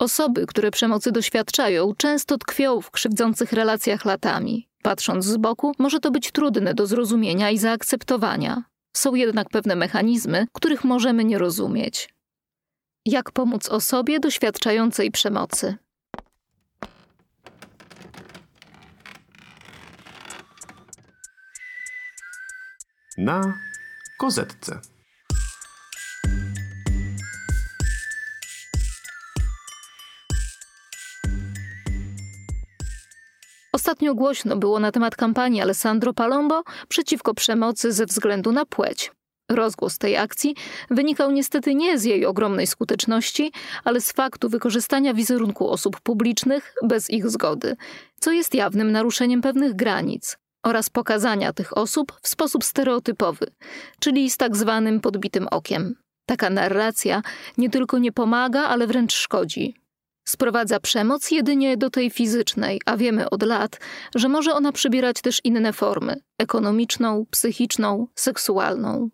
Osoby, które przemocy doświadczają, często tkwią w krzywdzących relacjach latami. Patrząc z boku, może to być trudne do zrozumienia i zaakceptowania. Są jednak pewne mechanizmy, których możemy nie rozumieć. Jak pomóc osobie doświadczającej przemocy? Na kozetce. Ostatnio głośno było na temat kampanii Alessandro Palombo przeciwko przemocy ze względu na płeć. Rozgłos tej akcji wynikał niestety nie z jej ogromnej skuteczności, ale z faktu wykorzystania wizerunku osób publicznych bez ich zgody, co jest jawnym naruszeniem pewnych granic oraz pokazania tych osób w sposób stereotypowy, czyli z tak zwanym podbitym okiem. Taka narracja nie tylko nie pomaga, ale wręcz szkodzi. Sprowadza przemoc jedynie do tej fizycznej, a wiemy od lat, że może ona przybierać też inne formy ekonomiczną, psychiczną, seksualną.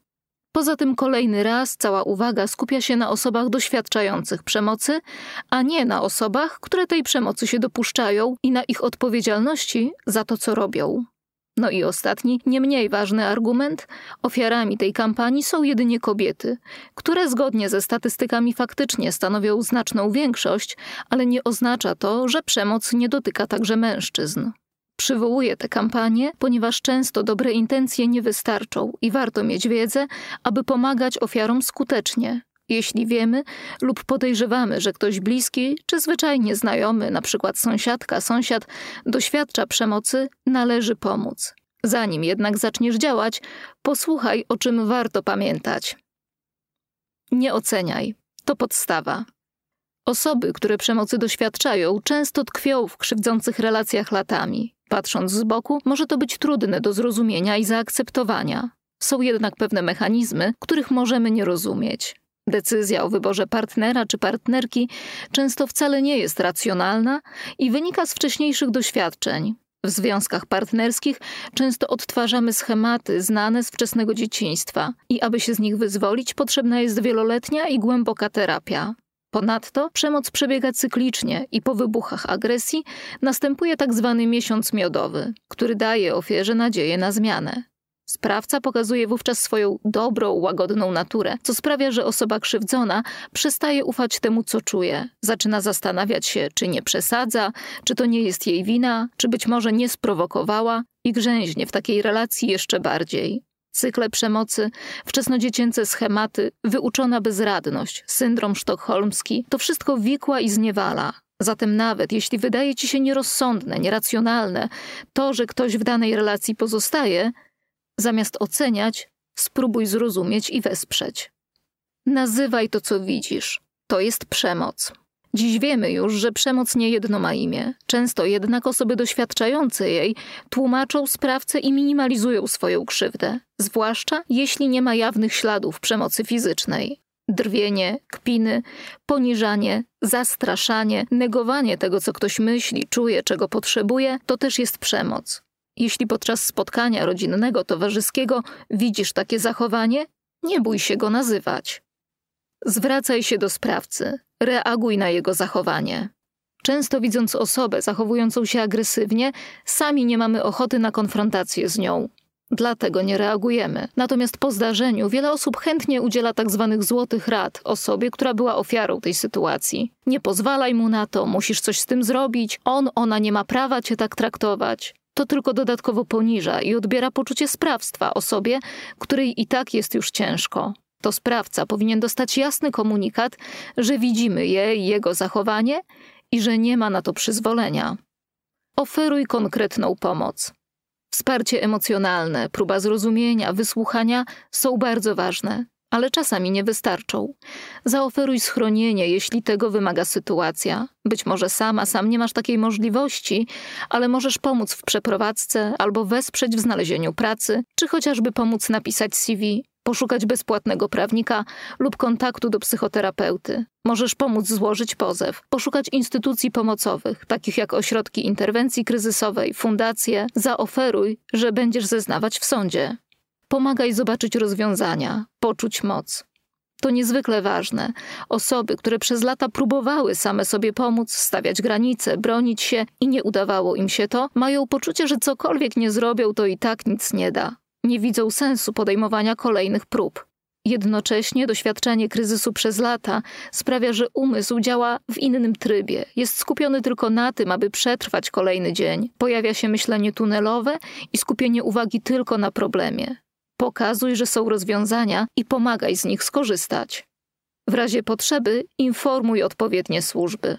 Poza tym kolejny raz cała uwaga skupia się na osobach doświadczających przemocy, a nie na osobach, które tej przemocy się dopuszczają i na ich odpowiedzialności za to, co robią. No i ostatni, nie mniej ważny argument: ofiarami tej kampanii są jedynie kobiety, które zgodnie ze statystykami faktycznie stanowią znaczną większość, ale nie oznacza to, że przemoc nie dotyka także mężczyzn. Przywołuję tę kampanię, ponieważ często dobre intencje nie wystarczą i warto mieć wiedzę, aby pomagać ofiarom skutecznie. Jeśli wiemy lub podejrzewamy, że ktoś bliski czy zwyczajnie znajomy, na przykład sąsiadka, sąsiad, doświadcza przemocy, należy pomóc. Zanim jednak zaczniesz działać, posłuchaj, o czym warto pamiętać. Nie oceniaj. To podstawa. Osoby, które przemocy doświadczają, często tkwią w krzywdzących relacjach latami. Patrząc z boku, może to być trudne do zrozumienia i zaakceptowania. Są jednak pewne mechanizmy, których możemy nie rozumieć. Decyzja o wyborze partnera czy partnerki często wcale nie jest racjonalna i wynika z wcześniejszych doświadczeń. W związkach partnerskich często odtwarzamy schematy znane z wczesnego dzieciństwa i aby się z nich wyzwolić, potrzebna jest wieloletnia i głęboka terapia. Ponadto przemoc przebiega cyklicznie i po wybuchach agresji następuje tak zwany miesiąc miodowy, który daje ofierze nadzieję na zmianę. Sprawca pokazuje wówczas swoją dobrą, łagodną naturę, co sprawia, że osoba krzywdzona przestaje ufać temu, co czuje. Zaczyna zastanawiać się, czy nie przesadza, czy to nie jest jej wina, czy być może nie sprowokowała i grzęźnie w takiej relacji jeszcze bardziej. Cykle przemocy, wczesnodziecięce schematy, wyuczona bezradność, syndrom sztokholmski to wszystko wikła i zniewala, Zatem nawet jeśli wydaje ci się nierozsądne, nieracjonalne to, że ktoś w danej relacji pozostaje, Zamiast oceniać, spróbuj zrozumieć i wesprzeć. Nazywaj to, co widzisz. To jest przemoc. Dziś wiemy już, że przemoc nie jedno ma imię. Często jednak osoby doświadczające jej tłumaczą sprawcę i minimalizują swoją krzywdę, zwłaszcza jeśli nie ma jawnych śladów przemocy fizycznej. Drwienie, kpiny, poniżanie, zastraszanie, negowanie tego, co ktoś myśli, czuje, czego potrzebuje, to też jest przemoc. Jeśli podczas spotkania rodzinnego, towarzyskiego widzisz takie zachowanie, nie bój się go nazywać. Zwracaj się do sprawcy, reaguj na jego zachowanie. Często widząc osobę zachowującą się agresywnie, sami nie mamy ochoty na konfrontację z nią. Dlatego nie reagujemy. Natomiast po zdarzeniu wiele osób chętnie udziela tzw. Tak złotych rad osobie, która była ofiarą tej sytuacji. Nie pozwalaj mu na to, musisz coś z tym zrobić, on, ona nie ma prawa cię tak traktować to tylko dodatkowo poniża i odbiera poczucie sprawstwa osobie, której i tak jest już ciężko. To sprawca powinien dostać jasny komunikat, że widzimy je i jego zachowanie i że nie ma na to przyzwolenia. Oferuj konkretną pomoc. Wsparcie emocjonalne, próba zrozumienia, wysłuchania są bardzo ważne ale czasami nie wystarczą. Zaoferuj schronienie, jeśli tego wymaga sytuacja. Być może sama, sam nie masz takiej możliwości, ale możesz pomóc w przeprowadzce albo wesprzeć w znalezieniu pracy, czy chociażby pomóc napisać CV, poszukać bezpłatnego prawnika lub kontaktu do psychoterapeuty. Możesz pomóc złożyć pozew, poszukać instytucji pomocowych, takich jak ośrodki interwencji kryzysowej, fundacje. Zaoferuj, że będziesz zeznawać w sądzie. Pomagaj zobaczyć rozwiązania, poczuć moc. To niezwykle ważne. Osoby, które przez lata próbowały same sobie pomóc, stawiać granice, bronić się i nie udawało im się to, mają poczucie, że cokolwiek nie zrobią, to i tak nic nie da. Nie widzą sensu podejmowania kolejnych prób. Jednocześnie doświadczenie kryzysu przez lata sprawia, że umysł działa w innym trybie. Jest skupiony tylko na tym, aby przetrwać kolejny dzień. Pojawia się myślenie tunelowe i skupienie uwagi tylko na problemie. Pokazuj, że są rozwiązania i pomagaj z nich skorzystać. W razie potrzeby informuj odpowiednie służby.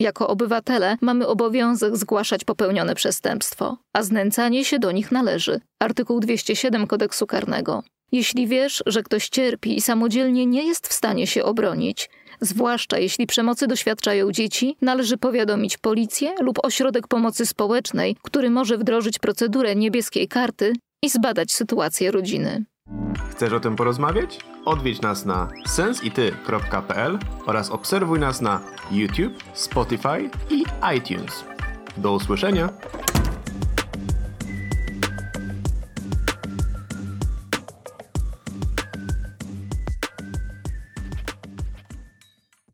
Jako obywatele mamy obowiązek zgłaszać popełnione przestępstwo, a znęcanie się do nich należy. Artykuł 207 kodeksu karnego. Jeśli wiesz, że ktoś cierpi i samodzielnie nie jest w stanie się obronić, zwłaszcza jeśli przemocy doświadczają dzieci, należy powiadomić policję lub ośrodek pomocy społecznej, który może wdrożyć procedurę niebieskiej karty i zbadać sytuację rodziny. Chcesz o tym porozmawiać? Odwiedź nas na sensity.pl oraz obserwuj nas na YouTube, Spotify i iTunes. Do usłyszenia!